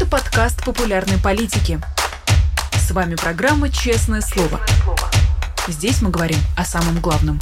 Это подкаст популярной политики. С вами программа «Честное слово». Здесь мы говорим о самом главном.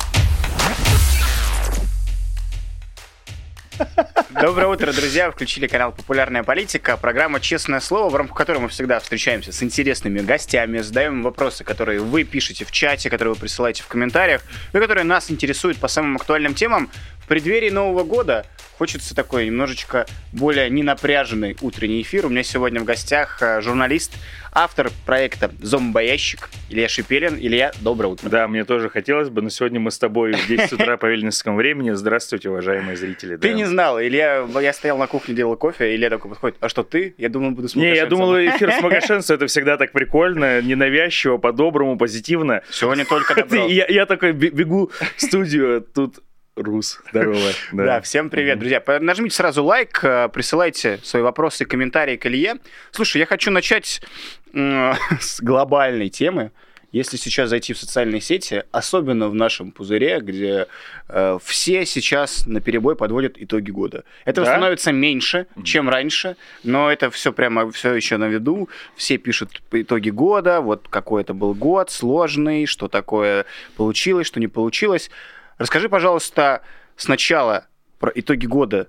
Доброе утро, друзья! Включили канал «Популярная политика», программа «Честное слово», в рамках которой мы всегда встречаемся с интересными гостями, задаем вопросы, которые вы пишете в чате, которые вы присылаете в комментариях, и которые нас интересуют по самым актуальным темам. В преддверии Нового года хочется такой немножечко более ненапряженный утренний эфир. У меня сегодня в гостях э, журналист, автор проекта «Зомбоящик» Илья Шипелин. Илья, доброе утро. Да, мне тоже хотелось бы, но сегодня мы с тобой в 10 утра по вильнюсскому времени. Здравствуйте, уважаемые зрители. Ты не знал, Илья, я стоял на кухне, делал кофе, Илья такой подходит, а что ты? Я думал, буду с Не, я думал, эфир с Магашенцем это всегда так прикольно, ненавязчиво, по-доброму, позитивно. Сегодня только добро. Я, я такой бегу в студию, тут Рус, здорово. Да. да, всем привет, друзья. Нажмите сразу лайк, э, присылайте свои вопросы, комментарии к Илье. Слушай, я хочу начать с глобальной темы. Если сейчас зайти в социальные сети, особенно в нашем пузыре, где э, все сейчас на перебой подводят итоги года. Этого да? становится меньше, чем раньше, но это все прямо все еще на виду. Все пишут итоги года, вот какой это был год, сложный, что такое получилось, что не получилось. Расскажи, пожалуйста, сначала про итоги года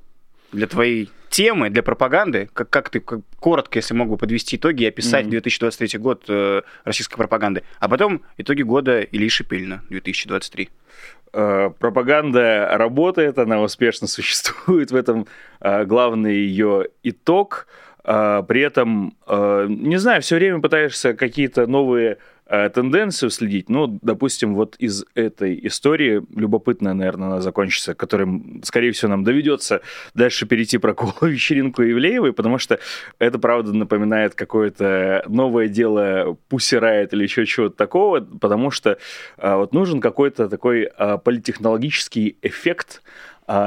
для твоей темы, для пропаганды, как, как ты как, коротко, если мог бы подвести итоги и описать mm-hmm. 2023 год э, российской пропаганды, а потом итоги года Ильи Шипильна 2023. Э, пропаганда работает, она успешно существует, в этом э, главный ее итог. Э, при этом, не знаю, все время пытаешься какие-то новые тенденцию следить. Ну, допустим, вот из этой истории, любопытная, наверное, она закончится, которым, скорее всего, нам доведется дальше перейти про вечеринку Ивлеевой, потому что это, правда, напоминает какое-то новое дело Пусирает или еще чего-то такого, потому что а, вот нужен какой-то такой а, политтехнологический эффект,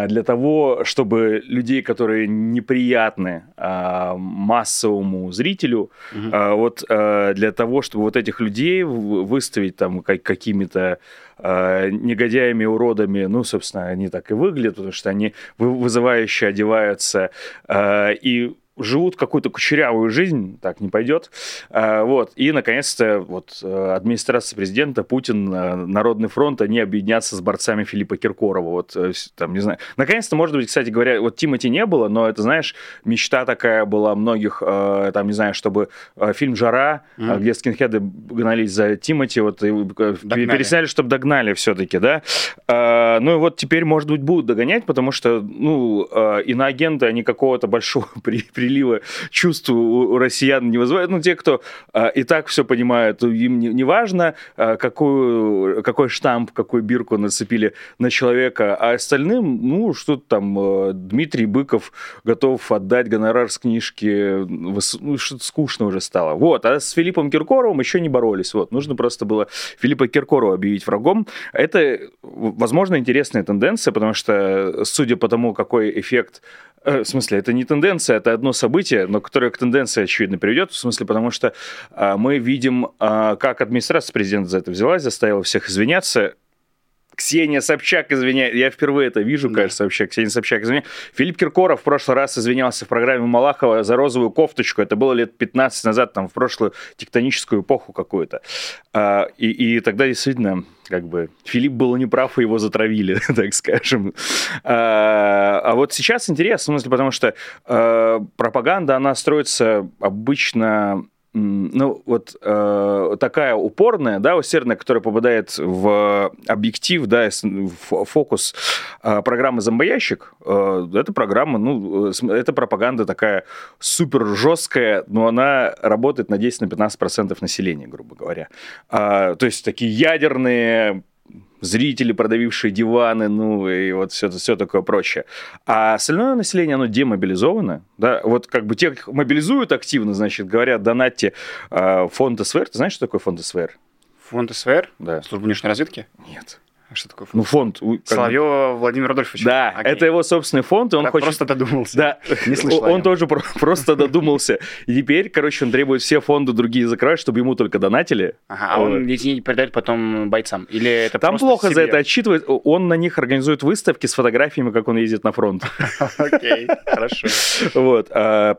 для того, чтобы людей, которые неприятны а, массовому зрителю, угу. вот для того, чтобы вот этих людей выставить там какими-то негодяями, уродами, ну, собственно, они так и выглядят, потому что они вызывающе одеваются и живут какую-то кучерявую жизнь, так не пойдет. А, вот. И, наконец-то, вот, э, администрация президента, Путин, э, Народный фронт, они объединятся с борцами Филиппа Киркорова. Вот, э, там, не знаю. Наконец-то, может быть, кстати говоря, вот Тимати не было, но это, знаешь, мечта такая была многих, там, не знаю, чтобы фильм «Жара», mm-hmm. где скинхеды гнались за Тимати, вот, догнали. пересняли, чтобы догнали все-таки, да. А, ну и вот теперь, может быть, будут догонять, потому что, ну, иноагенты, они какого-то большого при прилива чувств у россиян не вызывает. Ну, те, кто а, и так все понимают, им не, не важно, а, какую, какой штамп, какую бирку нацепили на человека, а остальным, ну, что там, а, Дмитрий Быков готов отдать гонорар с книжки, ну, что-то скучно уже стало. Вот, а с Филиппом Киркоровым еще не боролись. Вот, нужно просто было Филиппа Киркорова объявить врагом. Это, возможно, интересная тенденция, потому что, судя по тому, какой эффект Э, в смысле, это не тенденция, это одно событие, но которое к тенденции, очевидно, приведет. В смысле, потому что а, мы видим, а, как администрация президента за это взялась, заставила всех извиняться. Ксения Собчак извиняет. Я впервые это вижу, да. кажется, вообще. Ксения Собчак извиняет. Филипп Киркоров в прошлый раз извинялся в программе Малахова за розовую кофточку. Это было лет 15 назад, там, в прошлую тектоническую эпоху какую-то. А, и, и тогда действительно как бы Филипп был неправ, и его затравили, так скажем. А, а вот сейчас интересно, в смысле, потому что а, пропаганда, она строится обычно ну, вот э, такая упорная, да, усердная, которая попадает в объектив, да, в фокус э, программы «Зомбоящик», э, эта программа, ну, э, это пропаганда такая супер жесткая, но она работает на 10-15% населения, грубо говоря. Э, то есть такие ядерные зрители, продавившие диваны, ну и вот все, все такое прочее. А остальное население, оно демобилизовано, да, вот как бы тех мобилизуют активно, значит, говорят, донатьте э, фонд СВР. Ты знаешь, что такое фонд СВР? Фонд СВР? Да. Служба внешней разведки? Нет. А что такое фонд? Ну, фонд. Соловьева Владимир Рудольфович. Да, Окей. это его собственный фонд, и он Так хочет... Просто додумался. Да, Не слышал он тоже про- просто додумался. И теперь, короче, он требует все фонды другие закрывать, чтобы ему только донатили. Ага, а он Вот. эти деньги передает потом бойцам? Или это Там плохо за это отчитывает. Он на них организует выставки с фотографиями, как он ездит на фронт. Окей, хорошо. Вот. а,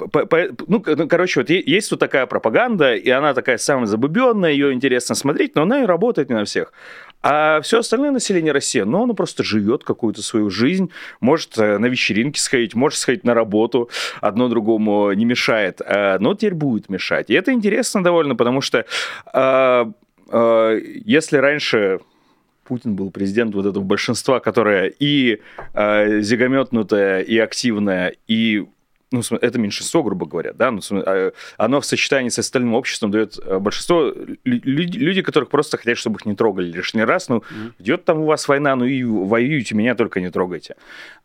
Ну, ну, короче, вот есть тут такая пропаганда, и она такая самая забубенная, ее интересно смотреть, но она и работает не на всех. А все остальное население России, ну, оно просто живет какую-то свою жизнь, может э, на вечеринки сходить, может сходить на работу, одно другому не мешает, а, но теперь будет мешать. И это интересно довольно, потому что а, если раньше Путин был президент вот этого большинства, которое и э, зигометнутое, и активное, и ну, это меньшинство, грубо говоря, да, ну, э, оно в сочетании с остальным обществом дает э, большинство лю- люди, люди, которых просто хотят, чтобы их не трогали лишний раз, ну, идет там у вас война, ну и воюйте, меня только не трогайте.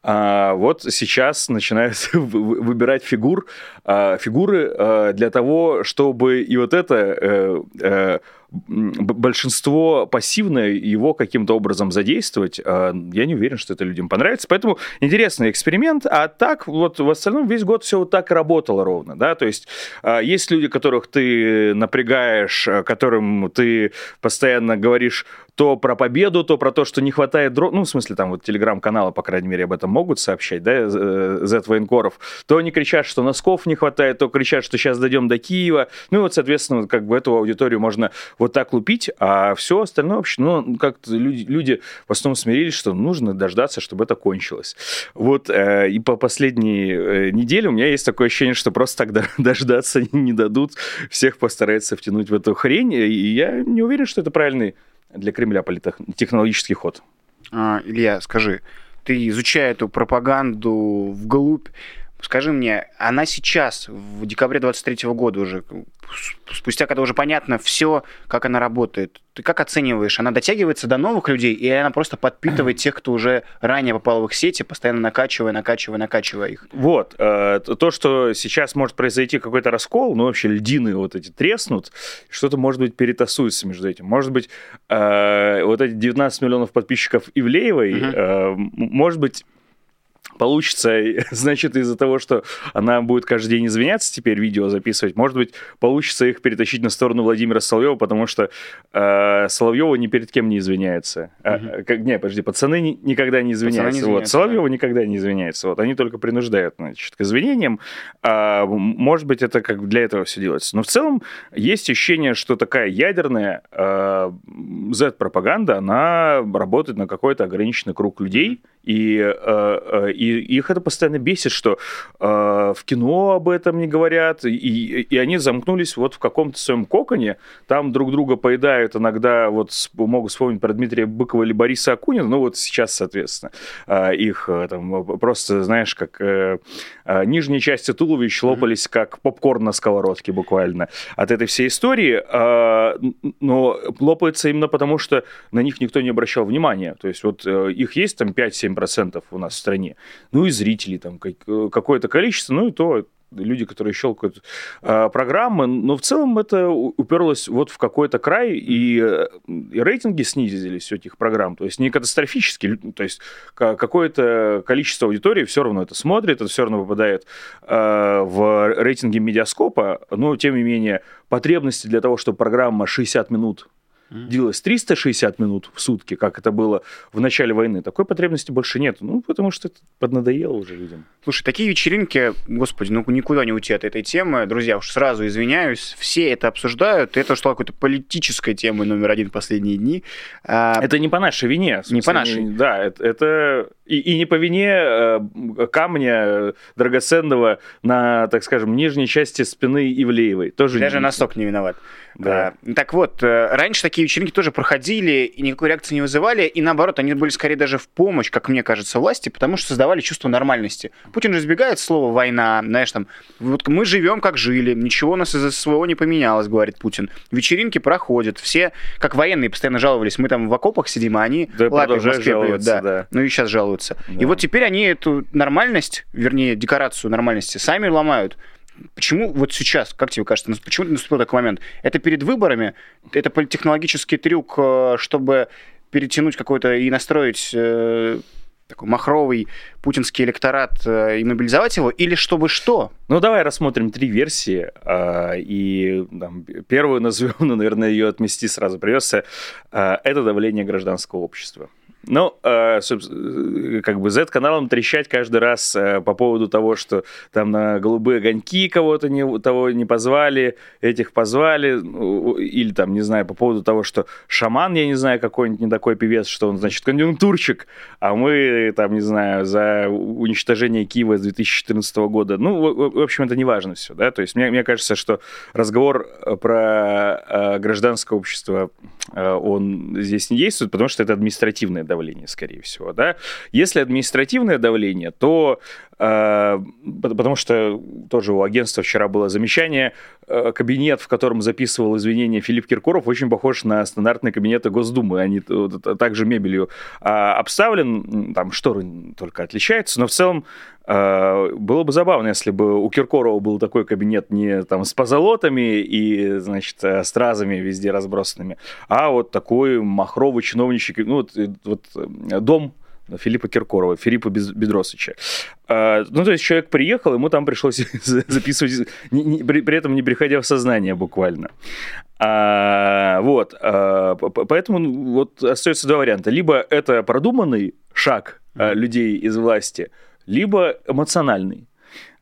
А, вот сейчас начинают вы- вы- выбирать фигур, а, фигуры а, для того, чтобы и вот это э, большинство пассивное его каким-то образом задействовать, а, я не уверен, что это людям понравится. Поэтому интересный эксперимент. А так вот в остальном весь год все вот так работало ровно, да, то есть а, есть люди, которых ты напрягаешь, а, которым ты постоянно говоришь то про победу, то про то, что не хватает дров, ну, в смысле, там вот телеграм-каналы, по крайней мере, об этом могут сообщать, да, э, Z-военкоров, то они кричат, что носков не хватает, то кричат, что сейчас дойдем до Киева, ну, и вот, соответственно, как бы эту аудиторию можно вот так лупить, а все остальное вообще, ну, как-то люди, люди в основном смирились, что нужно дождаться, чтобы это кончилось. Вот, э, и по последней э, неделе у меня есть такое ощущение, что просто так до- дождаться не дадут, всех постараются втянуть в эту хрень, и я не уверен, что это правильный для Кремля политехнологический ход. А, Илья, скажи, ты изучая эту пропаганду вглубь, скажи мне, она сейчас, в декабре 23 года уже, спустя, когда уже понятно все, как она работает, ты как оцениваешь, она дотягивается до новых людей, и она просто подпитывает тех, кто уже ранее попал в их сети, постоянно накачивая, накачивая, накачивая их? Вот, э, то, что сейчас может произойти какой-то раскол, ну, вообще льдины вот эти треснут, что-то, может быть, перетасуется между этим. Может быть, э, вот эти 19 миллионов подписчиков Ивлеевой, э, может быть, получится, значит, из-за того, что она будет каждый день извиняться, теперь видео записывать, может быть, получится их перетащить на сторону Владимира Соловьева, потому что э, Соловьева ни перед кем не извиняется. А, Мгм. как, не, подожди, пацаны ни- никогда не извиняются. вот. извиняются, Соловьева никогда не извиняется. Вот. Они только принуждают значит, к извинениям. А, может быть, это как для этого все делается. Но в целом есть ощущение, что такая ядерная э, Z-пропаганда, она работает на какой-то ограниченный круг людей, и, э, э, и их это постоянно бесит, что э, в кино об этом не говорят, и, и они замкнулись вот в каком-то своем коконе, там друг друга поедают иногда, вот могу вспомнить про Дмитрия Быкова или Бориса Акунина, ну вот сейчас, соответственно, их там просто, знаешь, как нижние части туловищ лопались, как попкорн на сковородке буквально от этой всей истории, но лопается именно потому, что на них никто не обращал внимания. То есть вот их есть там 5-7% у нас в стране, ну и зрителей там э, какое-то количество, ну и то люди, которые щелкают э, программы, но в целом это уперлось вот в какой-то край, и, э, и рейтинги снизились у этих программ, то есть не катастрофически, то есть ка- какое-то количество аудитории все равно это смотрит, это все равно попадает э, в рейтинги медиаскопа, но тем не менее потребности для того, чтобы программа 60 минут длилась 360 минут в сутки, как это было в начале войны, такой потребности больше нет. Ну, потому что это поднадоело уже людям. Слушай, такие вечеринки, господи, ну никуда не уйти от этой темы. Друзья, уж сразу извиняюсь, все это обсуждают. Это стало какой-то политической темой номер один в последние дни. А, Это не по нашей вине. Не по нашей. Да, это, это и, и не по вине э, камня драгоценного на, так скажем, нижней части спины Ивлеевой. Тоже Даже не- носок не виноват. Да. А, так вот, э, раньше такие вечеринки тоже проходили и никакой реакции не вызывали, и наоборот, они были скорее даже в помощь, как мне кажется, власти, потому что создавали чувство нормальности. Путин же избегает слова «война», знаешь, там, вот мы живем, как жили, ничего у нас из-за своего не поменялось, говорит Путин. Вечеринки проходят, все, как военные, постоянно жаловались, мы там в окопах сидим, а они Да, лапы в Москве жаловаться, да. да. Ну и сейчас жалуются. И Да. вот теперь они эту нормальность, вернее, декорацию нормальности сами ломают. Почему вот сейчас, как тебе кажется, почему наступил такой момент? Это перед выборами, это политтехнологический трюк, э, чтобы перетянуть какой-то и настроить э, такой махровый путинский электорат э, и мобилизовать его, или чтобы что? Ну, давай рассмотрим три версии. Э, и там, первую назовем, ну, наверное, ее отмести сразу придется. Э, это давление гражданского общества. Ну, э, э, как бы Z-каналом трещать каждый раз э, по поводу того, что там на голубые огоньки кого-то не, того не позвали, этих позвали, ну, или там, не знаю, по поводу того, что шаман, я не знаю, какой-нибудь не такой певец, что он, значит, конъюнктурчик, а мы, там, не знаю, за уничтожение Киева с 2014 года. Ну, в, общем, это не важно все, да, то есть мне, мне кажется, что разговор про гражданское общество, он здесь не действует, потому что это административное давление, скорее всего, да. Если административное давление, то потому что тоже у агентства вчера было замечание, э, кабинет, в котором записывал извинения Филипп Киркоров, очень похож на стандартные кабинеты Госдумы. Они также мебелью а, обставлен, там шторы только отличаются, но в целом э, было бы забавно, если бы у Киркорова был такой кабинет не там с позолотами и, значит, стразами везде разбросанными, а вот такой махровый чиновничий, ну, вот, вот дом Филиппа Киркорова, Филиппа Бедросовича. А, ну, то есть человек приехал, ему там пришлось записывать, не, не, при, при этом не приходя в сознание буквально. А, вот, а, поэтому ну, вот остается два варианта. Либо это продуманный шаг а, людей из власти, либо эмоциональный.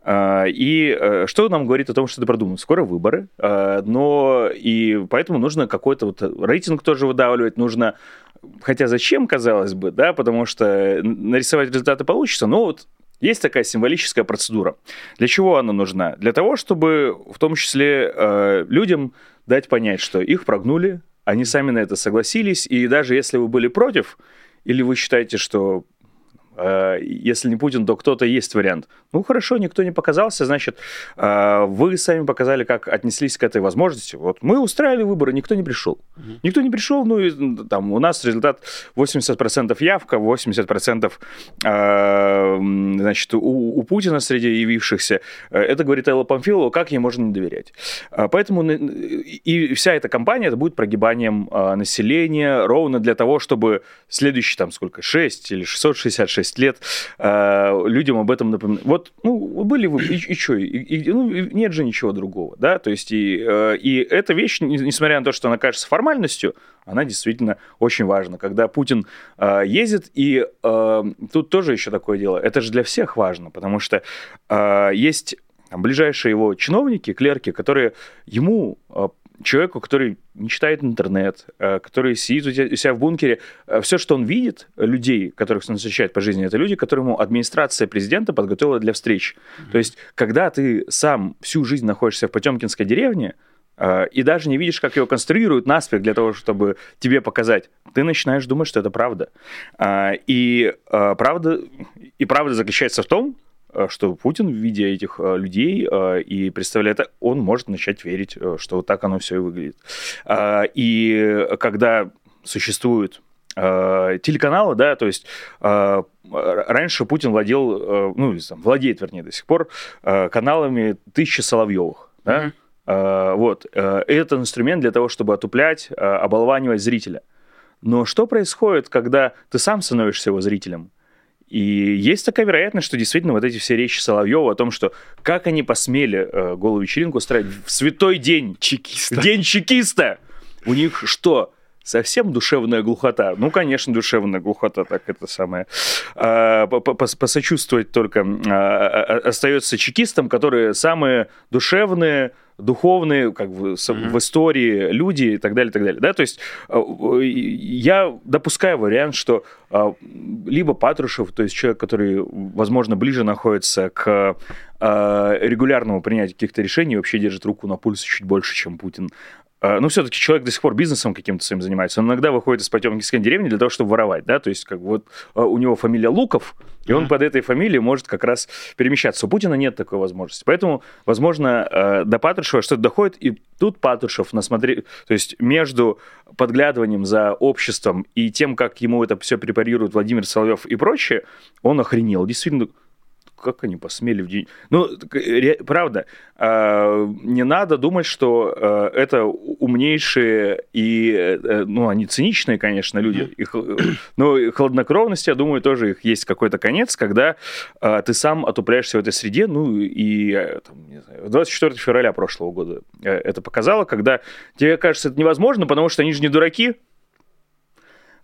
А, и э, что нам говорит о том, что это продумано? Скоро выборы, а, но и поэтому нужно какой-то вот рейтинг тоже выдавливать, нужно Хотя зачем, казалось бы, да, потому что нарисовать результаты получится, но вот есть такая символическая процедура. Для чего она нужна? Для того, чтобы в том числе э, людям дать понять, что их прогнули, они сами на это согласились, и даже если вы были против, или вы считаете, что если не Путин, то кто-то есть вариант. Ну хорошо, никто не показался, значит, э, вы сами показали, как отнеслись к этой возможности. Вот мы устраивали выборы, никто не пришел. Никто не пришел, ну и там у нас результат 80% явка, 80% э, значит, у, у Путина среди явившихся. Это говорит Элла Памфилова, как ей можно не доверять. Поэтому и вся эта кампания это будет прогибанием населения ровно для того, чтобы следующий там сколько, 6 или 666 6 лет э, людям об этом напоминать. Вот, ну, были вы, и, и что? И, и, ну, нет же ничего другого, да, то есть и, э, и эта вещь, несмотря на то, что она кажется формальностью, она действительно очень важна. Когда Путин э, ездит, и э, тут тоже еще такое дело, это же для всех важно, потому что э, есть там, ближайшие его чиновники, клерки, которые ему э, человеку, который не читает интернет, э, который сидит у себя в бункере, э, все, что он видит, людей, которых он встречает по жизни, это люди, которым администрация президента подготовила для встреч. Mm-hmm. То есть, когда ты сам всю жизнь находишься в Потемкинской деревне, э, и даже не видишь, как его конструируют наспех для того, чтобы тебе показать, ты начинаешь думать, что это правда. И правда, и правда заключается в том, что Путин, видя этих э, людей э, и представляя это, он может начать верить, что вот так оно все и выглядит. И когда существуют телеканалы, да, то есть раньше Путин владел, ну, или там, владеет, вернее, до сих пор каналами тысячи Соловьевых, да, mm-hmm. вот, это инструмент для того, чтобы отуплять, оболванивать зрителя. Но что происходит, когда ты сам становишься его зрителем? И есть такая вероятность, что действительно вот эти все речи Соловьева о том, что как они посмели э, голую вечеринку устраивать в святой день чекиста. День чекиста. У них что? Совсем душевная глухота. Ну, конечно, душевная глухота, так это самое. А, посочувствовать только а, а, остается чекистам, которые самые душевные, духовные как бы, mm-hmm. в истории люди и так далее, и так далее. Да? То есть я допускаю вариант, что либо Патрушев, то есть человек, который, возможно, ближе находится к регулярному принятию каких-то решений, вообще держит руку на пульсе чуть больше, чем Путин, ну, все-таки человек до сих пор бизнесом каким-то своим занимается. Он иногда выходит из Потемкинской деревни для того, чтобы воровать, да, то есть как вот а, у него фамилия Луков, и он mm-hmm. под этой фамилией может как раз перемещаться. У Путина нет такой возможности. Поэтому, возможно, а, до Патрушева что-то доходит, и тут Патрушев насмотри... То есть между подглядыванием за обществом и тем, как ему это все препарирует Владимир Соловьев и прочее, он охренел. Действительно, как они посмели в день... Ну, правда, а, не надо думать, что а, это умнейшие и, э, ну, они циничные, конечно, люди. Их, э, но хладнокровности, я думаю, тоже их есть какой-то конец, когда а, ты сам отупляешься в этой среде, ну, и э, там, не знаю, 24 февраля прошлого года это показало, когда тебе кажется это невозможно, потому что они же не дураки,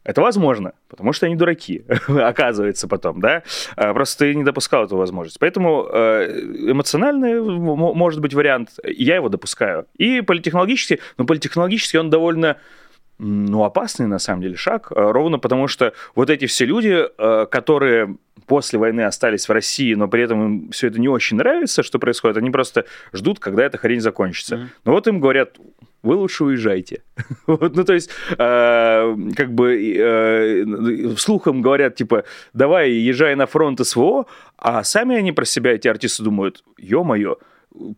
это возможно, потому что они дураки, оказывается потом, да? А, просто ты не допускал эту возможность. Поэтому э, эмоциональный может быть вариант, я его допускаю. И политехнологически, но политехнологически он довольно ну, опасный, на самом деле, шаг, э, ровно потому что вот эти все люди, э, которые после войны остались в России, но при этом им все это не очень нравится, что происходит, они просто ждут, когда эта хрень закончится. Mm-hmm. Но вот им говорят, вы лучше уезжайте. вот, ну, то есть, э, как бы э, слухом говорят, типа, давай, езжай на фронт СВО, а сами они про себя, эти артисты, думают, ё-моё,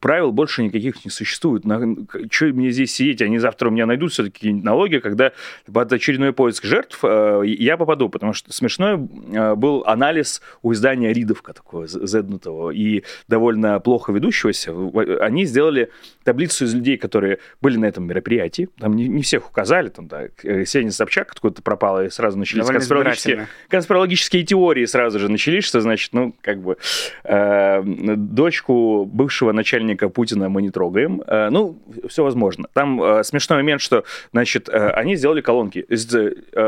правил больше никаких не существует. На, что мне здесь сидеть? Они завтра у меня найдут все-таки налоги, когда под очередной поиск жертв э, я попаду, потому что смешной э, был анализ у издания Ридовка такого зеднутого и довольно плохо ведущегося. Они сделали таблицу из людей, которые были на этом мероприятии. Там не, не всех указали, там, да, Ксения Собчак откуда-то пропала, и сразу начались конспирологические, конспирологические теории сразу же начались, что значит, ну, как бы, э, дочку бывшего начальника Путина мы не трогаем. Э, ну, все возможно. Там э, смешной момент, что, значит, э, они сделали колонки из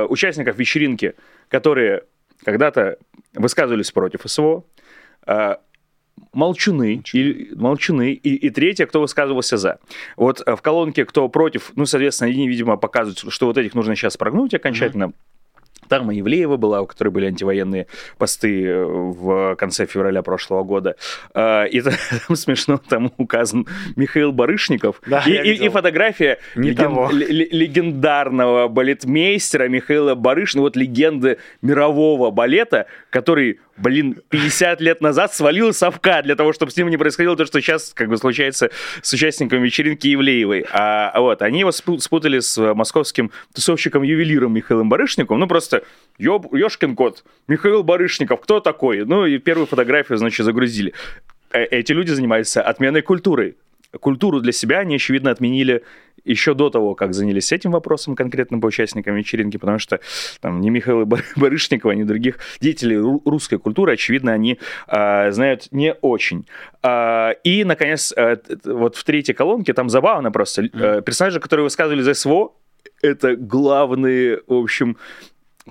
участников вечеринки, которые когда-то высказывались против СВО, молчуны, и, молчуны и, и третье, кто высказывался за. Вот в колонке, кто против, ну, соответственно, они, видимо, показывают, что вот этих нужно сейчас прогнуть окончательно. Mm-hmm. Там и Евлеева была, у которой были антивоенные посты э, в конце февраля прошлого года. А, и там смешно, там указан Михаил Барышников. Да, и, и, и фотография леген, легендарного балетмейстера Михаила Барышникова, вот легенды мирового балета, который блин, 50 лет назад свалил совка для того, чтобы с ним не происходило то, что сейчас как бы случается с участниками вечеринки Евлеевой. А, а вот, они его спутали с московским тусовщиком-ювелиром Михаилом Барышниковым. Ну, просто ёб, ёшкин кот, Михаил Барышников, кто такой? Ну, и первую фотографию, значит, загрузили. Э, эти люди занимаются отменой культуры. Культуру для себя они, очевидно, отменили еще до того, как занялись этим вопросом конкретно по участникам вечеринки, потому что там ни Михаила Барышникова, ни других деятелей русской культуры, очевидно, они э, знают не очень. Э, и, наконец, э, вот в третьей колонке там забавно просто. Э, персонажи, которые высказывали за СВО, это главные, в общем,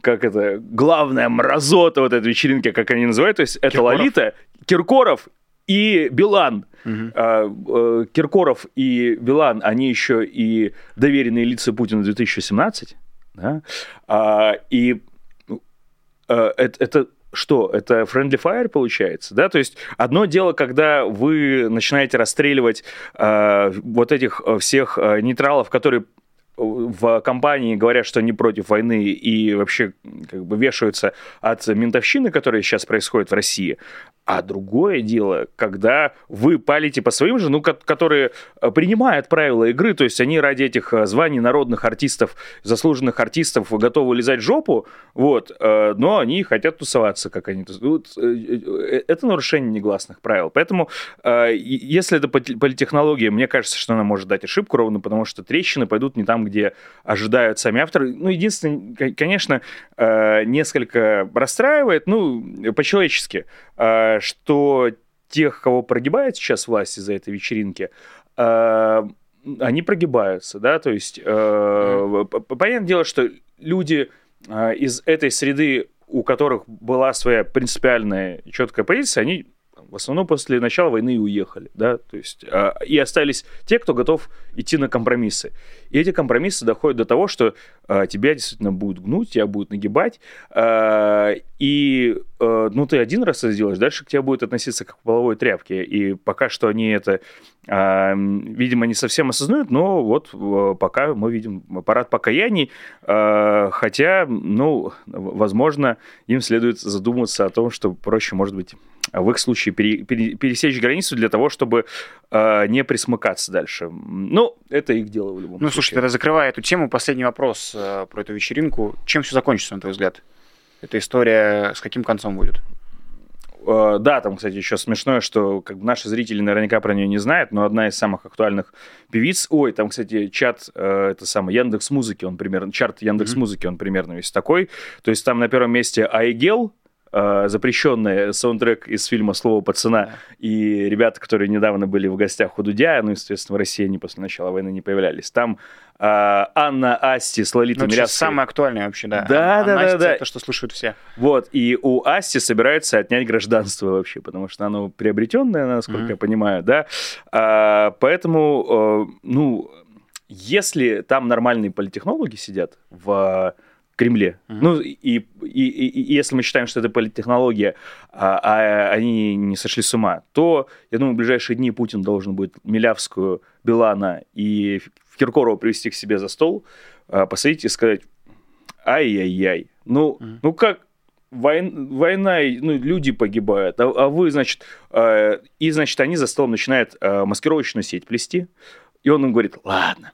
как это, главная мразота вот этой вечеринки, как они называют, то есть это Киркоров. Лолита, Киркоров и Билан. Угу. Киркоров и Билан, они еще и доверенные лица Путина 2017. Да? А, и это, это что? Это friendly fire получается, да? То есть одно дело, когда вы начинаете расстреливать э, вот этих всех нейтралов, которые в компании говорят, что они против войны и вообще как бы вешаются от ментовщины, которая сейчас происходит в России. А другое дело, когда вы палите по своим же, ну, которые э, принимают правила игры, то есть они ради этих э, званий народных артистов, заслуженных артистов готовы лизать жопу, вот, э, но они хотят тусоваться, как они. Это нарушение негласных правил. Поэтому, если это политехнология, мне кажется, что она может дать ошибку ровно, потому что трещины пойдут не там, где ожидают сами авторы. Ну, единственное, конечно, несколько расстраивает, ну, по-человечески, что тех, кого прогибает сейчас власть из-за этой вечеринки, э, они прогибаются, да, то есть э, понятное дело, что люди э, из этой среды, у которых была своя принципиальная четкая позиция, они в основном после начала войны и уехали, да, то есть а, и остались те, кто готов идти на компромиссы. И эти компромиссы доходят до того, что а, тебя действительно будут гнуть, тебя будут нагибать, а, и а, ну ты один раз это сделаешь, дальше к тебе будет относиться как к половой тряпке, и пока что они это, а, видимо, не совсем осознают, но вот а, пока мы видим парад покаяний, а, хотя, ну, возможно, им следует задуматься о том, что проще, может быть, в их случае пере, пере, пересечь границу для того, чтобы э, не присмыкаться дальше. Ну, это их дело в любом ну, случае. Ну, слушай, тогда закрывая эту тему, последний вопрос э, про эту вечеринку. Чем все закончится, на твой взгляд? Эта история с каким концом будет? э, да, там, кстати, еще смешное, что как бы наши зрители наверняка про нее не знают, но одна из самых актуальных певиц. Ой, там, кстати, чат, э, это самый Яндекс Музыки, он примерно, чарт Яндекс Музыки, он примерно весь такой. То есть там на первом месте Айгел, э, запрещенный саундтрек из фильма «Слово пацана», и ребята, которые недавно были в гостях у Дудя, ну, естественно, в России они после начала войны не появлялись, там э, Анна Асти с Лолитой Ну, это Мирявской. самое актуальное вообще, да. Да, А да, да, Настя да. Это что слушают все. Вот, и у Асти собираются отнять гражданство вообще, потому что оно приобретенное, насколько Мгм. я понимаю, да. А, поэтому, э, ну, если там нормальные политтехнологи сидят в Кремле, Мгм. ну, и, и, и- и если мы считаем, что это политтехнология, а, а они не сошли с ума, то, я думаю, в ближайшие дни Путин должен будет Милявскую, Билана и Киркорова привести к себе за стол, а, посадить и сказать, ай-яй-яй, ну, Мгм. ну как, войн- война, ну, люди погибают, а, а вы, значит, э, и, значит, они за столом начинают э, маскировочную сеть плести, и он им говорит, ладно,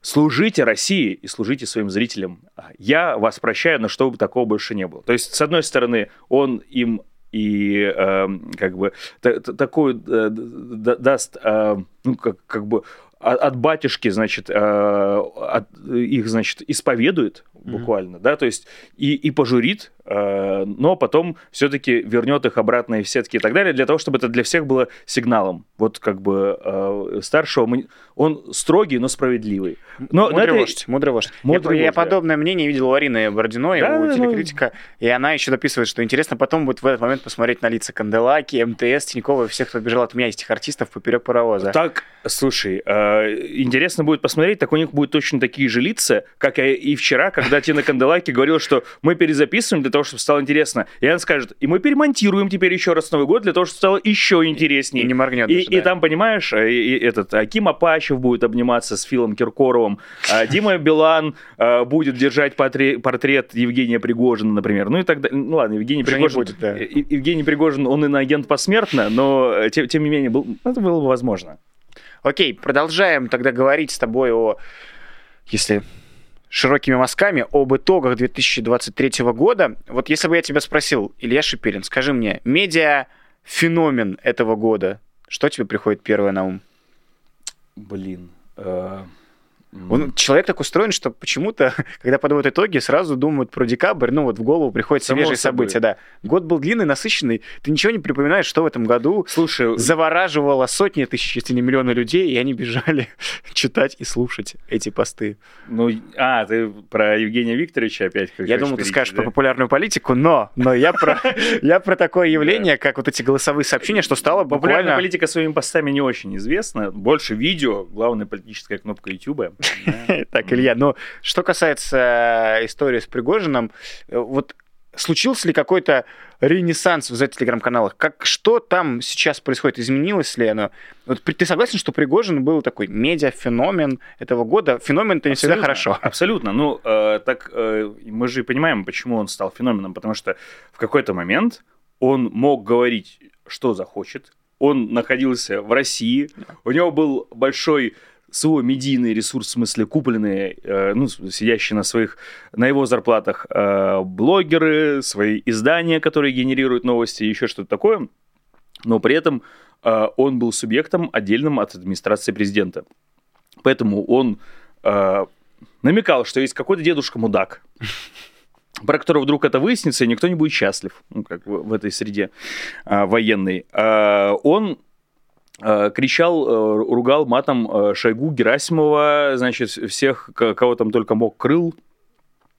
служите России и служите своим зрителям. Я вас прощаю, но чтобы такого больше не было. То есть, с одной стороны, он им и э, как бы та- та- такой э, д- даст, э, ну, как, как бы от, от батюшки, значит, э, от- их, значит, исповедует буквально, да, то есть и, и пожурит, но потом все-таки вернет их обратно в сетки и так далее, для того, чтобы это для всех было сигналом. Вот как бы э, старшего, мы- он строгий, но справедливый. Но, мудрый это- вождь, мудрый вождь. Мудрый я, я вождь, да. подобное мнение видел у Арины Бородиной, Да, у телекритика, и она еще дописывает, что интересно потом будет в этот момент посмотреть на лица Канделаки, МТС, Тинькова и всех, кто бежал от меня, этих артистов поперек паровоза. Так, слушай, э, интересно будет посмотреть, так у них будут точно такие же лица, как и и вчера, когда Тина Канделаки говорила, что мы перезаписываем для того, чтобы стало интересно. И она скажет, и мы перемонтируем теперь еще раз Новый год для того, чтобы стало еще И интереснее. не моргнет И, даже, и да. там, понимаешь, э, и- и этот Аким Апачев будет обниматься с Филом Киркоровым, а Дима Билан э, будет держать потре- портрет Евгения Пригожина, например. Ну и так далее. Ну ладно, Евгений Уже Пригожин... будет, да. э, Евгений Пригожин, он иноагент посмертно, но э, тем, тем не менее, был, это было бы возможно. Окей, продолжаем тогда говорить с тобой о, если широкими мазками, об итогах 2023 года. Вот если бы я тебя спросил, Илья Шипилин, скажи мне, медиа феномен этого года, что тебе приходит первое на ум? Блин. э, Он, человек так устроен, что почему-то, когда подводят итоги, сразу думают про декабрь, ну вот в голову приходят Само свежие собой. события, да. Год был длинный, насыщенный, ты ничего не припоминаешь, что в этом году Слушай, завораживало сотни тысяч, если не миллионы людей, и они бежали читать и слушать эти посты. ну, а, ты про Евгения Викторовича опять как Я думал, ты скажешь да? про популярную политику, но, но я про, я про такое явление, как вот эти голосовые сообщения, что стало Популярная буквально... политика своими постами не очень известна. Больше видео, главная политическая кнопка YouTube. Так, Илья, но что касается э, истории с Пригожиным, э, вот случился ли какой-то ренессанс в телеграм-каналах? Как, что там сейчас происходит? Изменилось ли оно? Вот ты согласен, что Пригожин был такой медиа-феномен этого года? Феномен-то не всегда хорошо. Абсолютно. Ну, э, так э, мы же понимаем, почему он стал феноменом. Потому что в какой-то момент он мог говорить, что захочет. Он находился в России. У него был большой свой медийный ресурс, в смысле купленные, э, ну, сидящие на своих, на его зарплатах э, блогеры, свои издания, которые генерируют новости, еще что-то такое. Но при этом э, он был субъектом отдельным от администрации президента. Поэтому он э, намекал, что есть какой-то дедушка-мудак, про которого вдруг это выяснится, и никто не будет счастлив, ну, как в, в этой среде э, военной. Э, он кричал, э, ругал матом э, Шойгу, Герасимова, значит, всех, кого там только мог, крыл,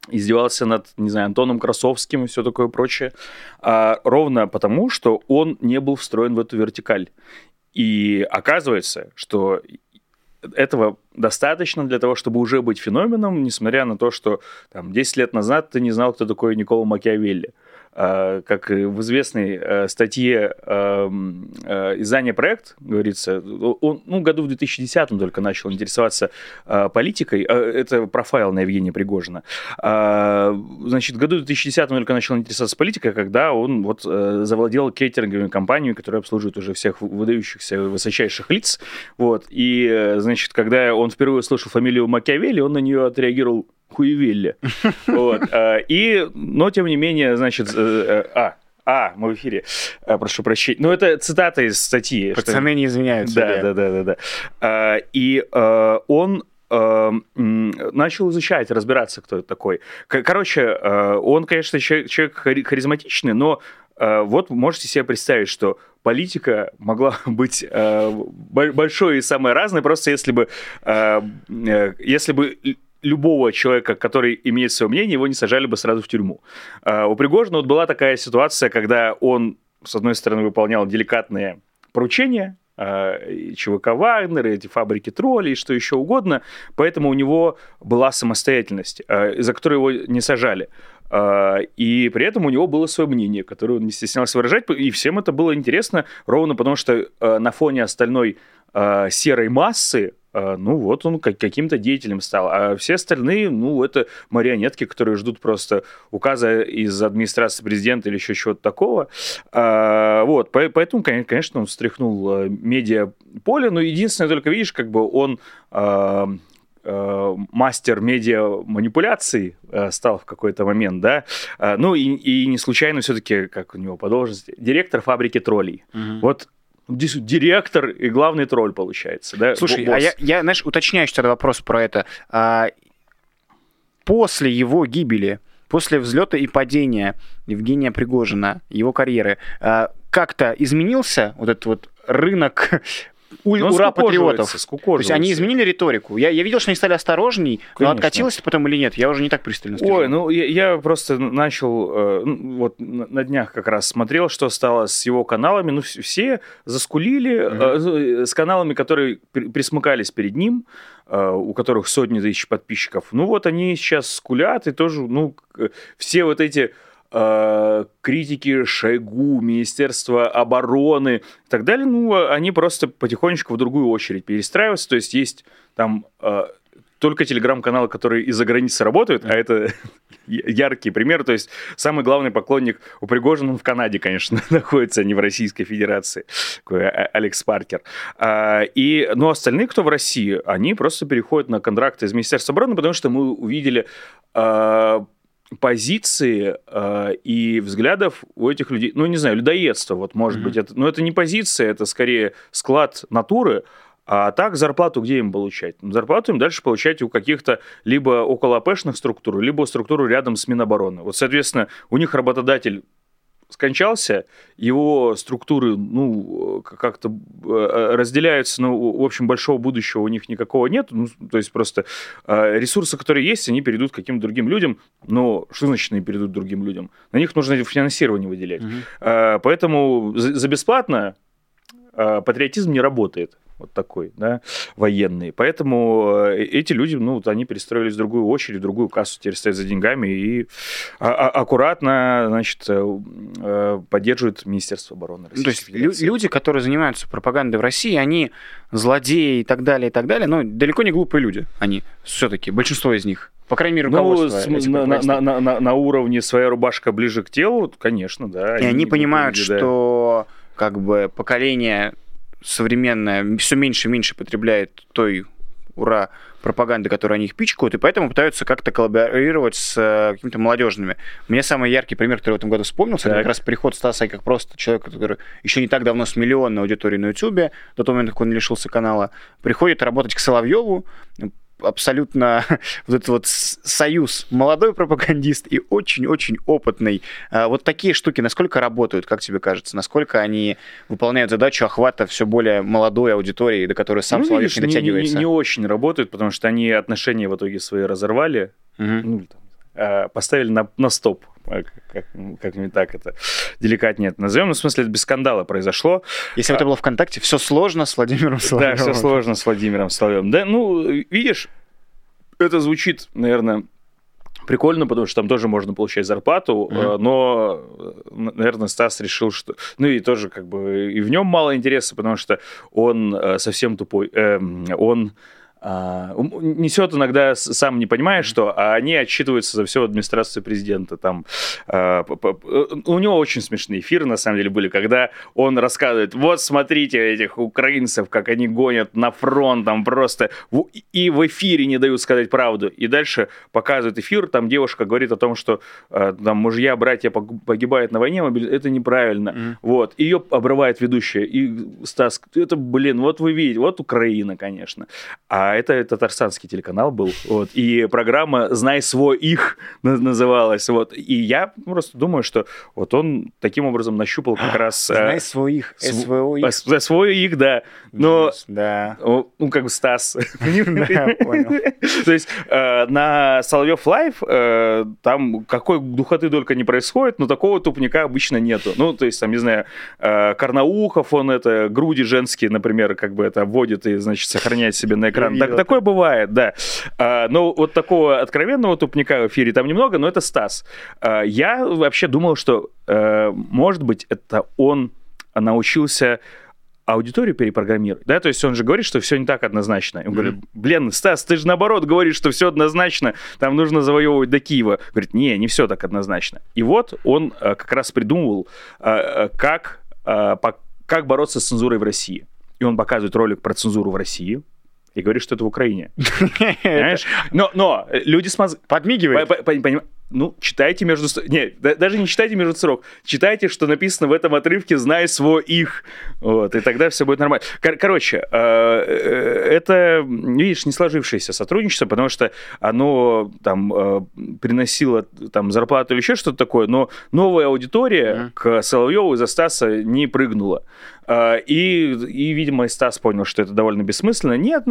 издевался над, не знаю, Антоном Красовским и все такое прочее, А, ровно потому, что он не был встроен в эту вертикаль. И оказывается, что этого достаточно для того, чтобы уже быть феноменом, несмотря на то, что там, 10 лет назад ты не знал, кто такой Никола Макиавелли. А, Как в известной э, статье эм, э, издания «Проект», говорится, он ну, году в 2010 только начал интересоваться э, политикой. Э, Это профайл на Евгения Пригожина. Значит, в году 2010 только начал интересоваться политикой, когда он вот э, завладел кейтеринговой компанией, которая обслуживает уже всех выдающихся высочайших лиц. Вот. И, э, значит, когда он впервые услышал фамилию Макиавелли, он на нее отреагировал хуевелли. Вот. а, И, но, тем не менее, значит, э, э, а, А, мы в эфире. А, прошу прощения. Ну, это цитата из статьи. Пацаны что... не извиняются. Да, да, да, да, да. А, и а, он а, начал изучать, разбираться, кто это такой. Короче, а, он, конечно, человек, харизматичный, но вот можете себе представить, что политика могла быть большой и самой разной, просто если бы, э, если бы любого человека, который имеет свое мнение, его не сажали бы сразу в тюрьму. А, у Пригожина вот была такая ситуация, когда он, с одной стороны, выполнял деликатные поручения, а, ЧВК Вагнер, эти фабрики троллей, что еще угодно, поэтому у него была самостоятельность, а, за которую его не сажали. И при этом у него было свое мнение, которое он не стеснялся выражать, и всем это было интересно, ровно потому что на фоне остальной серой массы ну вот он каким-то деятелем стал. А все остальные, ну, это марионетки, которые ждут просто указа из администрации президента или еще чего-то такого. А, вот, поэтому, конечно, он встряхнул а, медиа поле, но единственное, только видишь, как бы он мастер медиа манипуляций стал в какой-то момент, да, ну и, и не случайно все-таки, как у него по должности, директор фабрики троллей. Угу. Вот директор и главный тролль получается, да? Слушай, Босс. а я, я, знаешь, уточняю тогда вопрос про это. А, после его гибели, после взлета и падения Евгения Пригожина, его карьеры, а, как-то изменился вот этот вот рынок у, ну, ура патриотов. То есть они изменили риторику. Я, я видел, что они стали осторожней, Конечно. но откатилось потом или нет, я уже не так пристально слежу. Ой, ну я, я просто начал, э, ну, вот на днях как раз смотрел, что стало с его каналами. Ну все заскулили mm-hmm. э, с каналами, которые присмыкались перед ним, э, у которых сотни тысяч подписчиков. Ну вот они сейчас скулят и тоже, ну все вот эти Э, критики Шойгу, Министерства обороны и так далее, ну, они просто потихонечку в другую очередь перестраиваются. То есть есть там э, только телеграм-каналы, которые из-за границы работают, а это яркий пример. То есть самый главный поклонник у Пригожина в Канаде, конечно, находится, а не в Российской Федерации. Такой а, Алекс Паркер. А, и, ну, остальные, кто в России, они просто переходят на контракты из Министерства обороны, потому что мы увидели позиции э, и взглядов у этих людей, ну, не знаю, людоедство, вот, может mm-hmm. быть, это, но это не позиция, это скорее склад натуры, а так зарплату где им получать? Ну, зарплату им дальше получать у каких-то либо около АПшных структур, либо структуру рядом с Минобороны. Вот, соответственно, у них работодатель скончался, его структуры, ну, как-то э, разделяются, ну, в общем, большого будущего у них никакого нет, ну, то есть просто э, ресурсы, которые есть, они перейдут к каким-то другим людям, но что значит они перейдут к другим людям? На них нужно финансирование выделять. Угу. Поэтому за бесплатно патриотизм не работает вот такой, да, военный. Поэтому э, эти люди, ну, вот они перестроились в другую очередь, в другую кассу, теперь стоят за деньгами и а, а, аккуратно, значит, э, э, поддерживают Министерство обороны России. то есть Федерации. люди, которые занимаются пропагандой в России, они злодеи и так далее, и так далее, но далеко не глупые люди, они все-таки, большинство из них. По крайней мере, руководство. Ну, на, на, на, на, на уровне своя рубашка ближе к телу, конечно, да. И они, они понимают, люди, что да. как бы поколение современная все меньше и меньше потребляет той ура пропаганды, которую они их пичкают, и поэтому пытаются как-то коллаборировать с э, какими-то молодежными. Мне самый яркий пример, который в этом году вспомнился, это как раз приход Стаса как просто человека, который еще не так давно с миллионной аудиторией на Ютубе, до того момента, как он лишился канала, приходит работать к Соловьеву, абсолютно вот этот вот союз молодой пропагандист и очень-очень опытный. А, вот такие штуки насколько работают, как тебе кажется? Насколько они выполняют задачу охвата все более молодой аудитории, до которой сам ну, Соловьев не дотягивается? Не, не, не очень работают, потому что они отношения в итоге свои разорвали. Угу. Ну, там, а, поставили на, на стоп, а, как, как-нибудь так это деликатнее это назовем. Ну, в смысле, это без скандала произошло. Если бы это было ВКонтакте, все сложно с Владимиром Соловьевым. Да, все сложно с Владимиром Соловьевым. Да, ну, видишь, это звучит, наверное, прикольно, потому что там тоже можно получать зарплату, mm-hmm. но, наверное, Стас решил, что... Ну и тоже как бы и в нем мало интереса, потому что он э, совсем тупой. Эм, он а, несет иногда сам не понимает, что, а они отчитываются за все администрацию президента. Там, а, у него очень смешные эфиры, на самом деле, были, когда он рассказывает, вот смотрите этих украинцев, как они гонят на фронт, там просто, и в эфире не дают сказать правду. И дальше показывает эфир, там девушка говорит о том, что а, там мужья, братья погибают на войне, это неправильно. Mm. Вот. Ее обрывает ведущая. И Стас, это, блин, вот вы видите, вот Украина, конечно. А это татарстанский телеканал был, вот, и программа «Знай свой их» называлась, вот, и я просто думаю, что вот он таким образом нащупал как раз... Э, «Знай свой их», СВО их. За свой их, да, но... Да. Ну, как бы Стас. То есть э, на Соловьев Лайв э, там какой духоты только не происходит, но такого тупника обычно нету. Ну, то есть, там, не знаю, Карнаухов, он это, груди женские, например, как бы это вводит и, значит, сохраняет себе на экран так, такое бывает, да. А, но вот такого откровенного тупника в эфире там немного, но это Стас. А, я вообще думал, что, а, может быть, это он научился аудиторию перепрограммировать, да, то есть он же говорит, что все не так однозначно. Он mm-hmm. говорит, блин, Стас, ты же наоборот говоришь, что все однозначно, там нужно завоевывать до Киева. Говорит, не, не все так однозначно. И вот он а, как раз придумывал, а, как, а, по, как бороться с цензурой в России. И он показывает ролик про цензуру в России, и говорит, что это в Украине. Понимаешь? Но, но люди смаз... Подмигивают. Ну, читайте между... Не, даже не читайте между строк. Читайте, что написано в этом отрывке «Знай свой их». Вот, и тогда все будет нормально. Кор- короче, э, э, это, видишь, не сложившееся сотрудничество, потому что оно там э, приносило там зарплату или еще что-то такое, но новая аудитория mm-hmm. к Соловьеву из-за Стаса не прыгнула. А, и, и, видимо, Стас понял, что это довольно бессмысленно. Нет,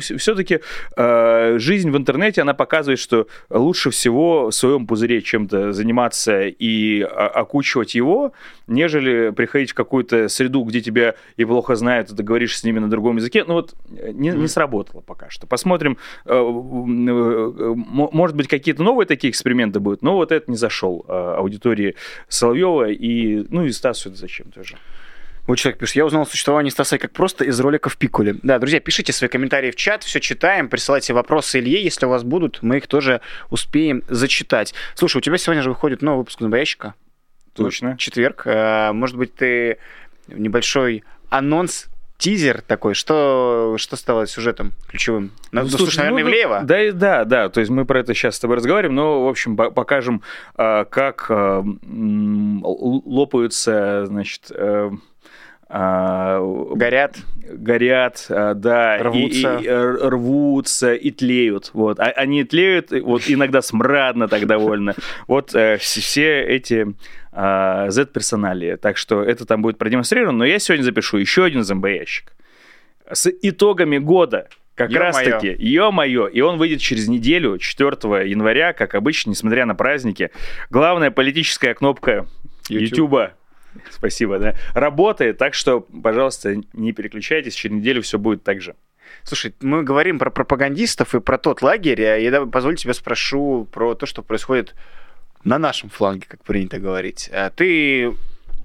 все-таки а, жизнь в интернете, она показывает, что лучше всего в своем пузыре чем-то заниматься и окучивать его, нежели приходить в какую-то среду, где тебя и плохо знают, и ты говоришь с ними на другом языке. Ну вот не, не сработало пока что. Посмотрим, а, может быть, какие-то новые такие эксперименты будут, но вот это не зашел аудитории Соловьева и, ну и Стасу это зачем тоже. Вот человек пишет, я узнал о существовании Стаса как просто из роликов Пикули. Да, друзья, пишите свои комментарии в чат, все читаем, присылайте вопросы Илье, если у вас будут, мы их тоже успеем зачитать. Слушай, у тебя сегодня же выходит новый выпуск «Зомбоящика». Точно. Четверг. Э, может быть, ты небольшой анонс тизер такой, что, что стало сюжетом ключевым? Ну, ну слушай, наверное, ну, Ивлеева. Да, да, да, то есть мы про это сейчас с тобой разговариваем, но, в общем, покажем, э, как э, лопаются, значит, а, горят. Горят, а, да. Рвутся. И, и, рвутся и тлеют. Вот. А, они тлеют, вот иногда смрадно так довольно. Вот э, все эти Z-персоналии. Так что это там будет продемонстрировано. Но я сегодня запишу еще один зомбоящик с итогами года. Как ё раз таки, ё-моё, и он выйдет через неделю, 4 января, как обычно, несмотря на праздники. Главная политическая кнопка YouTube. Спасибо, да. Работает, так что, пожалуйста, не переключайтесь, через неделю все будет так же. Слушай, мы говорим про пропагандистов и про тот лагерь. Я позволь тебя спрошу про то, что происходит на нашем фланге, как принято говорить. А ты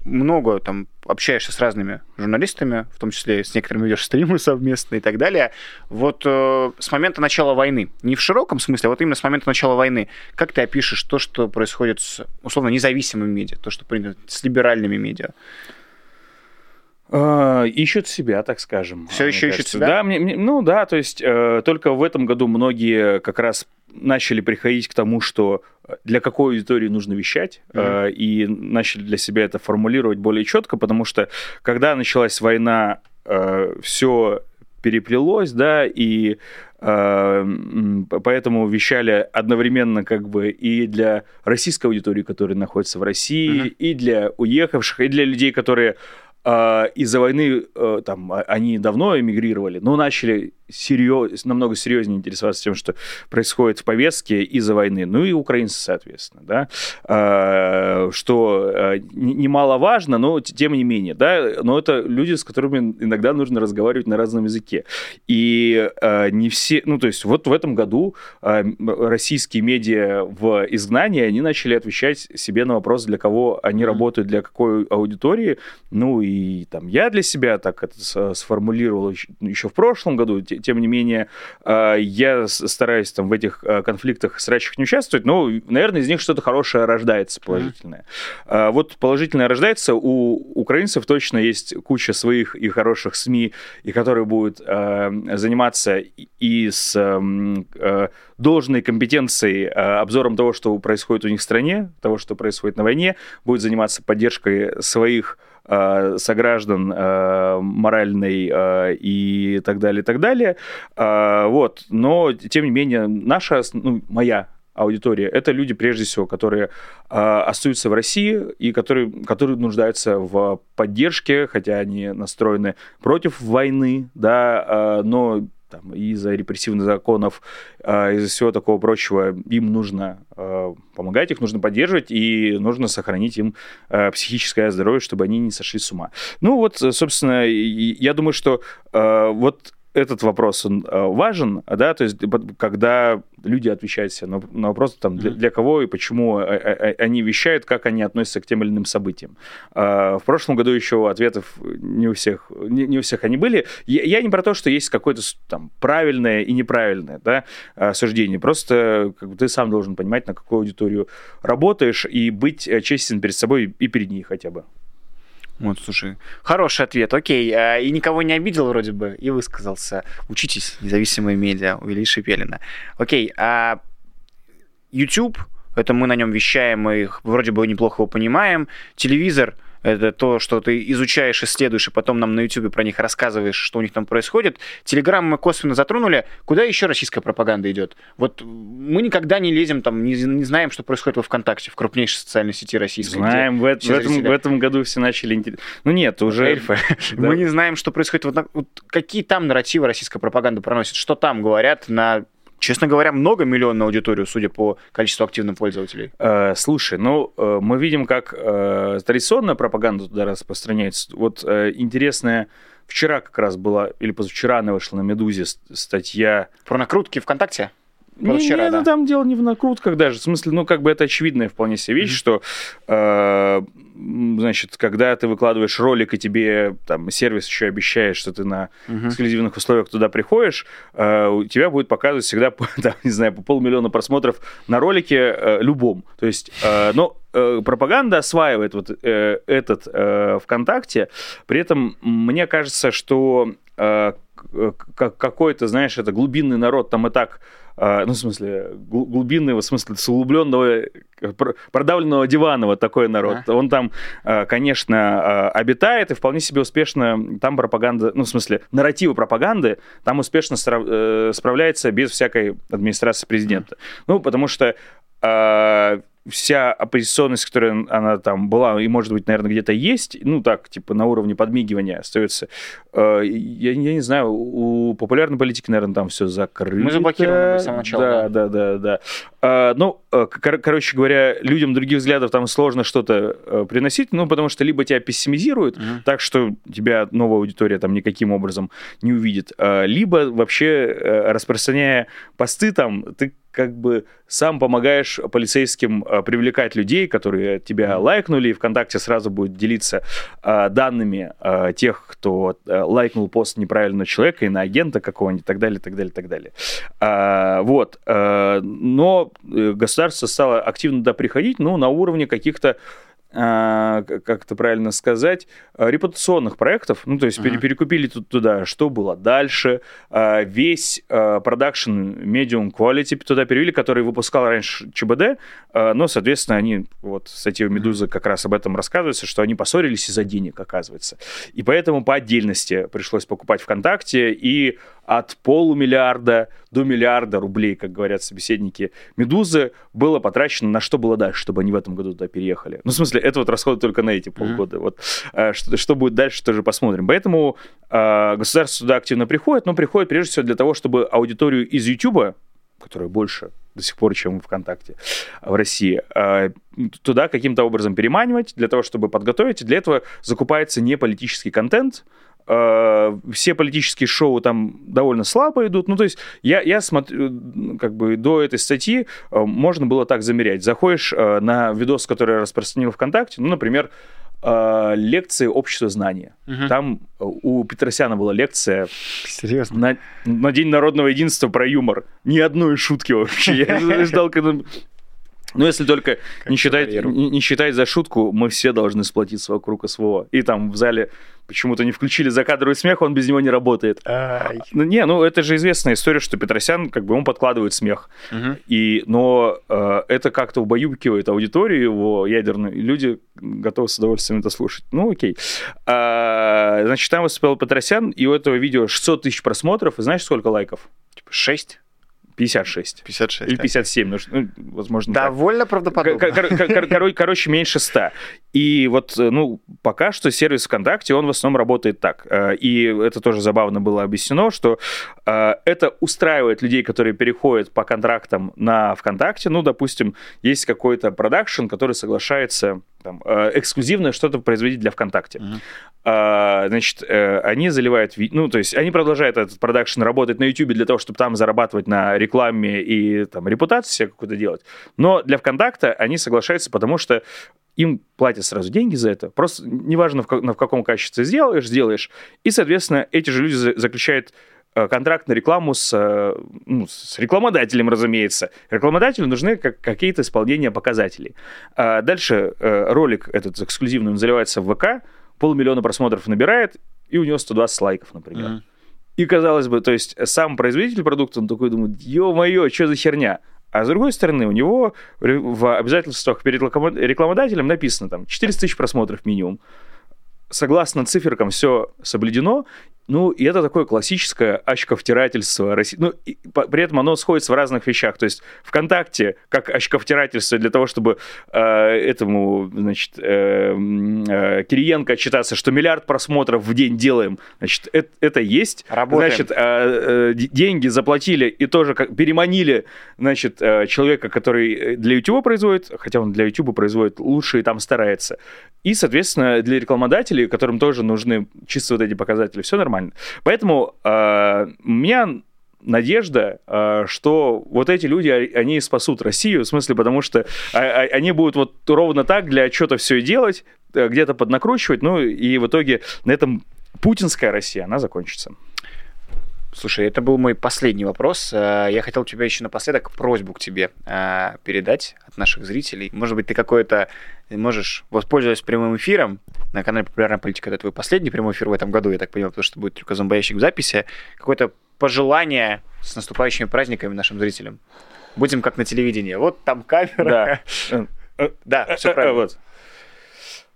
много там общаешься с разными журналистами, в том числе с некоторыми ведешь стримы совместно и так далее. Вот э, с момента начала войны, не в широком смысле, а вот именно с момента начала войны, как ты опишешь то, что происходит с, условно, независимыми медиа, то, что принято с либеральными медиа? Uh, ищут себя, так скажем. Все еще ищут себя? Да, мне, мне, ну да, то есть э, только в этом году многие как раз начали приходить к тому, что для какой аудитории нужно вещать, mm-hmm. э, и начали для себя это формулировать более четко, потому что когда началась война, э, все переплелось, да, и э, поэтому вещали одновременно как бы и для российской аудитории, которая находится в России, mm-hmm. и для уехавших, и для людей, которые э, из-за войны э, там а, они давно эмигрировали, но начали серьез, намного серьезнее интересоваться тем, что происходит в повестке из-за войны. Ну и украинцы, соответственно, да, а, что а, немаловажно, но тем не менее, да, но это люди, с которыми иногда нужно разговаривать на разном языке. И а, не все, ну то есть вот в этом году российские медиа в изгнании, они начали отвечать себе на вопрос, для кого они работают, для какой аудитории. Ну и там я для себя так это сформулировал еще в прошлом году, тем не менее, э, я стараюсь там в этих э, конфликтах срачах не участвовать, но, наверное, из них что-то хорошее рождается, положительное. Mm-hmm. Вот положительное рождается, у украинцев точно есть куча своих и хороших СМИ, и которые будут заниматься и с эм, должной компетенцией, обзором того, что происходит у них в стране, того, что происходит на войне, будет заниматься поддержкой своих э, сограждан э, моральной э, и так далее, и так далее. Э, вот. Но, тем не менее, наша, ну, моя аудитория, это люди, прежде всего, которые э, остаются в России и которые, которые нуждаются в поддержке, хотя они настроены против войны, да, э, но там, из-за репрессивных законов, э, из-за всего такого прочего, им нужно э, помогать, их нужно поддерживать, и нужно сохранить им э, психическое здоровье, чтобы они не сошли с ума. Ну вот, собственно, я думаю, что вот этот вопрос он э, важен, да, то есть когда люди отвечают себе на, на вопрос, там, для, для кого и почему э, э, они вещают, как они относятся к тем или иным событиям. А, в прошлом году еще ответов не у всех, не, не у всех они были. Я, я не про то, что есть какое-то там правильное и неправильное да, суждение, просто как бы, ты сам должен понимать, на какую аудиторию работаешь, и быть честен перед собой и перед ней хотя бы. Вот, слушай, хороший ответ, окей. А, и никого не обидел вроде бы, и высказался. Учитесь, независимые медиа у Ильи Шепелина. Окей, а YouTube, это мы на нем вещаем, мы вроде бы неплохо его понимаем. Телевизор – это то, что ты изучаешь, исследуешь, и потом нам на YouTube про них рассказываешь, что у них там происходит. Телеграм мы косвенно затронули. Куда еще российская пропаганда идет? Вот мы никогда не лезем там, не, не знаем, что происходит во ВКонтакте, в крупнейшей социальной сети российской. Знаем, в, в, этом, в этом году все начали... Ну нет, уже... Эльфы. Да. Мы не знаем, что происходит. Вот, вот какие там нарративы российская пропаганда проносит, что там говорят на честно говоря, много миллионную аудиторию, судя по количеству активных пользователей. Э, слушай, ну, э, мы видим, как э, традиционная пропаганда туда распространяется. Вот э, интересная вчера как раз была, или позавчера она вышла на «Медузе» статья... Про накрутки ВКонтакте? Не, вчера, не, да. ну там дело не в накрутках даже. В смысле, ну, как бы это очевидная вполне себе вещь, mm-hmm. что, э, значит, когда ты выкладываешь ролик, и тебе там сервис еще обещает, что ты на mm-hmm. эксклюзивных условиях туда приходишь, э, у тебя будет показывать всегда, там, не знаю, по полмиллиона просмотров на ролике э, любом. То есть, э, но э, пропаганда осваивает вот э, этот э, ВКонтакте. При этом мне кажется, что э, какой-то, знаешь, это глубинный народ там и так ну, в смысле, глубинного, в смысле, с углубленного, продавленного дивана, вот такой народ. А. Он там, а, конечно, обитает и вполне себе успешно, там пропаганда, ну, в смысле, нарративы пропаганды, там успешно э, справляется без всякой администрации президента. Ну, потому что вся оппозиционность, которая она там была, и, может быть, наверное, где-то есть, ну, так, типа, на уровне подмигивания остается. Э, я, я не знаю, у популярной политики, наверное, там все закрыто. Мы заблокированы с самого начала. Да, да, да, да. А, ну, э, кор- короче говоря, людям других взглядов там сложно что-то э, приносить, ну, потому что либо тебя пессимизируют, mm так что тебя новая аудитория там никаким образом не увидит, а, либо вообще распространяя посты там, ты как бы сам помогаешь полицейским э, привлекать людей, которые тебя лайкнули, и ВКонтакте сразу будет делиться э, данными э, тех, кто э, лайкнул пост неправильного человека, и на агента какого-нибудь, и так далее, так далее, так далее. А, вот. А, но государство стало активно туда приходить, ну, на уровне каких-то а, как это правильно сказать, а, репутационных проектов, ну, то есть uh-huh. перекупили тут туда, что было дальше, а, весь продакшн Medium Quality туда перевели, который выпускал раньше ЧБД, но, соответственно, они, вот статья Медузы как раз об этом рассказывается, что они поссорились из-за денег, оказывается. И поэтому по отдельности пришлось покупать ВКонтакте, и от полумиллиарда до миллиарда рублей, как говорят собеседники Медузы, было потрачено на что было дальше, чтобы они в этом году туда переехали. Ну, в смысле, это вот расходы только на эти полгода. Mm-hmm. Вот, э, что, что будет дальше, тоже посмотрим. Поэтому э, государство туда активно приходит, но приходит прежде всего для того, чтобы аудиторию из YouTube, которая больше до сих пор, чем ВКонтакте в России, э, туда каким-то образом переманивать, для того, чтобы подготовить. И для этого закупается не политический контент, все политические шоу там довольно слабо идут. Ну, то есть я, я смотрю, как бы до этой статьи э, можно было так замерять. Заходишь э, на видос, который я распространил ВКонтакте, ну, например, э, лекции общества знания. Мгм. Там э, у Петросяна была лекция Серьезно? на, на День народного единства про юмор. Ни одной шутки вообще. Я ждал, когда... Ну, если только не считать, не, не считать за шутку, мы все должны сплотиться вокруг СВО. И там в зале почему-то не включили закадровый смех, он без него не работает. Ай. Ну, не, ну это же известная история, что Петросян, как бы, он подкладывает смех. Мгм. И, но э, это как-то убаюкивает аудиторию его ядерную, и люди готовы с удовольствием это слушать. Ну, окей. А, значит, там выступал Петросян, и у этого видео 600 тысяч просмотров, и знаешь, сколько лайков? Типа 6? 56. 56. Или да. 57, ну, ш- ну, возможно, так. Довольно правдоподобно. Кор- кор- кор- кор- Короче, меньше 100. И вот, э, ну, пока что сервис ВКонтакте, он в основном работает так. Э, И это тоже забавно было объяснено, что э, это устраивает людей, которые переходят по контрактам на ВКонтакте. Ну, допустим, есть какой-то продакшн, который соглашается там, э, эксклюзивно что-то производить для ВКонтакте. Мгм. А, значит, э, они заливают, ну, то есть они продолжают этот продакшн работать на YouTube для того, чтобы там зарабатывать на рекламе и там репутацию себе какую-то делать. Но для ВКонтакта они соглашаются, потому что им платят сразу деньги за это. Просто неважно, в, ка- на- в каком качестве сделаешь, сделаешь. И, соответственно, эти же люди за- заключают контракт на рекламу с, э, ну, с рекламодателем, разумеется. Рекламодателю нужны как, какие-то исполнения показателей. А дальше э, ролик этот эксклюзивный, он заливается в ВК, полмиллиона просмотров набирает, и у него 120 лайков, например. Мгм. И казалось бы, то есть сам производитель продукта, он такой думает, ё-моё, что за херня? А с другой стороны, у него в обязательствах перед рекламодателем написано там 400 тысяч просмотров минимум. Согласно циферкам все соблюдено, ну, и это такое классическое очковтирательство России. Ну, и по- при этом оно сходится в разных вещах. То есть ВКонтакте как очковтирательство для того, чтобы э, этому, значит, э, э, Кириенко отчитаться, что миллиард просмотров в день делаем, значит, это, это есть. Работаем. Значит, э, э, деньги заплатили и тоже как, переманили, значит, э, человека, который э, для YouTube производит, хотя он для YouTube производит лучше и там старается. И, соответственно, для рекламодателей, которым тоже нужны чисто вот эти показатели, все нормально. Поэтому э, у меня надежда, э, что вот эти люди, а- они спасут Россию, в смысле, потому что а- а- они будут вот ровно так для отчета все и делать, э, где-то поднакручивать, ну и в итоге на этом путинская Россия, она закончится. Слушай, это был мой последний вопрос. Э, Я хотел тебя еще напоследок просьбу к тебе э, передать от наших зрителей. Может быть, ты какое-то можешь, воспользоваться прямым эфиром на канале «Популярная политика», это твой последний прямой эфир в этом году, я так понимаю, потому что будет только зомбоящик в записи, какое-то пожелание с наступающими праздниками нашим зрителям. Будем как на телевидении. Вот там камера. Э, Да, все Э, правильно. Вот.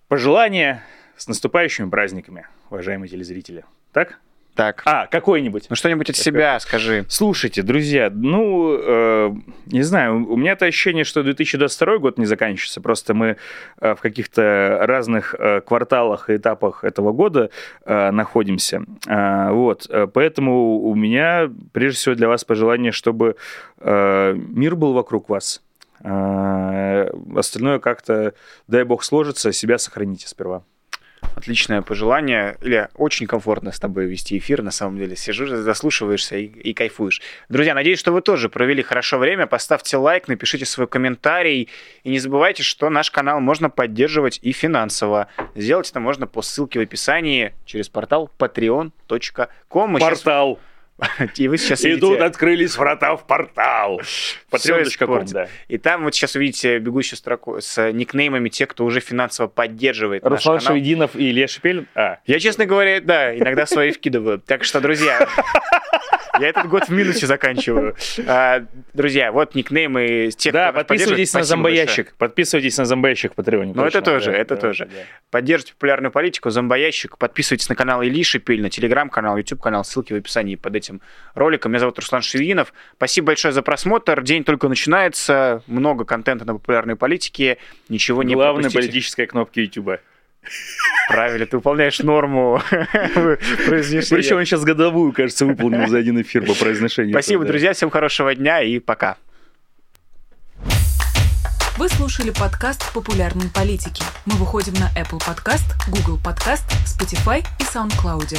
Пожелания с наступающими праздниками, уважаемые телезрители. Так? Так. А, какой-нибудь. Ну что-нибудь от себя скажи. Слушайте, друзья, ну, э, не знаю, у меня то ощущение, что 2022 год не заканчивается, просто мы э, в каких-то разных э, кварталах и этапах этого года э, находимся. А, вот, э, поэтому у меня, прежде всего, для вас пожелание, чтобы э, мир был вокруг вас. А, остальное как-то, дай бог, сложится, себя сохраните сперва. Отличное пожелание. Илья, очень комфортно с тобой вести эфир, на самом деле. Сижу, заслушиваешься и, и кайфуешь. Друзья, надеюсь, что вы тоже провели хорошо время. Поставьте лайк, напишите свой комментарий. И не забывайте, что наш канал можно поддерживать и финансово. Сделать это можно по ссылке в описании через портал patreon.com. Мы Портал. И вы сейчас И тут видите... открылись врата в портал. Patreon.com, да. И там вот сейчас увидите бегущую строку с никнеймами тех, кто уже финансово поддерживает наш Руслан канал. Шевединов и Илья Шепелин. А, Я, честно говоря, да, иногда свои вкидываю. Так что, друзья, я этот год в минусе заканчиваю. А, Друзья, вот никнеймы тех, да, кто подписывайтесь на. Спасибо большое. зомбоящик. Подписывайтесь на зомбоящик в Патреоне. Ну, это тоже, да, это да, тоже. да. Поддержите популярную политику, зомбоящик. Подписывайтесь на канал Ильи Шипиль, на телеграм-канал, YouTube-канал. Ссылки в описании под этим роликом. Меня зовут Руслан Шевинов. Спасибо большое за просмотр. День только начинается. Много контента на популярной политике. Ничего не Главная пропустите. политическая кнопка YouTube. Правильно, ты выполняешь норму произнесения. Причем он сейчас годовую, кажется, выполнил за один эфир по произношению. Спасибо, друзья. Всем хорошего дня и пока. Вы слушали подкаст «Популярные политики». Мы выходим на Apple Podcast, Google Podcast, Spotify и SoundCloud.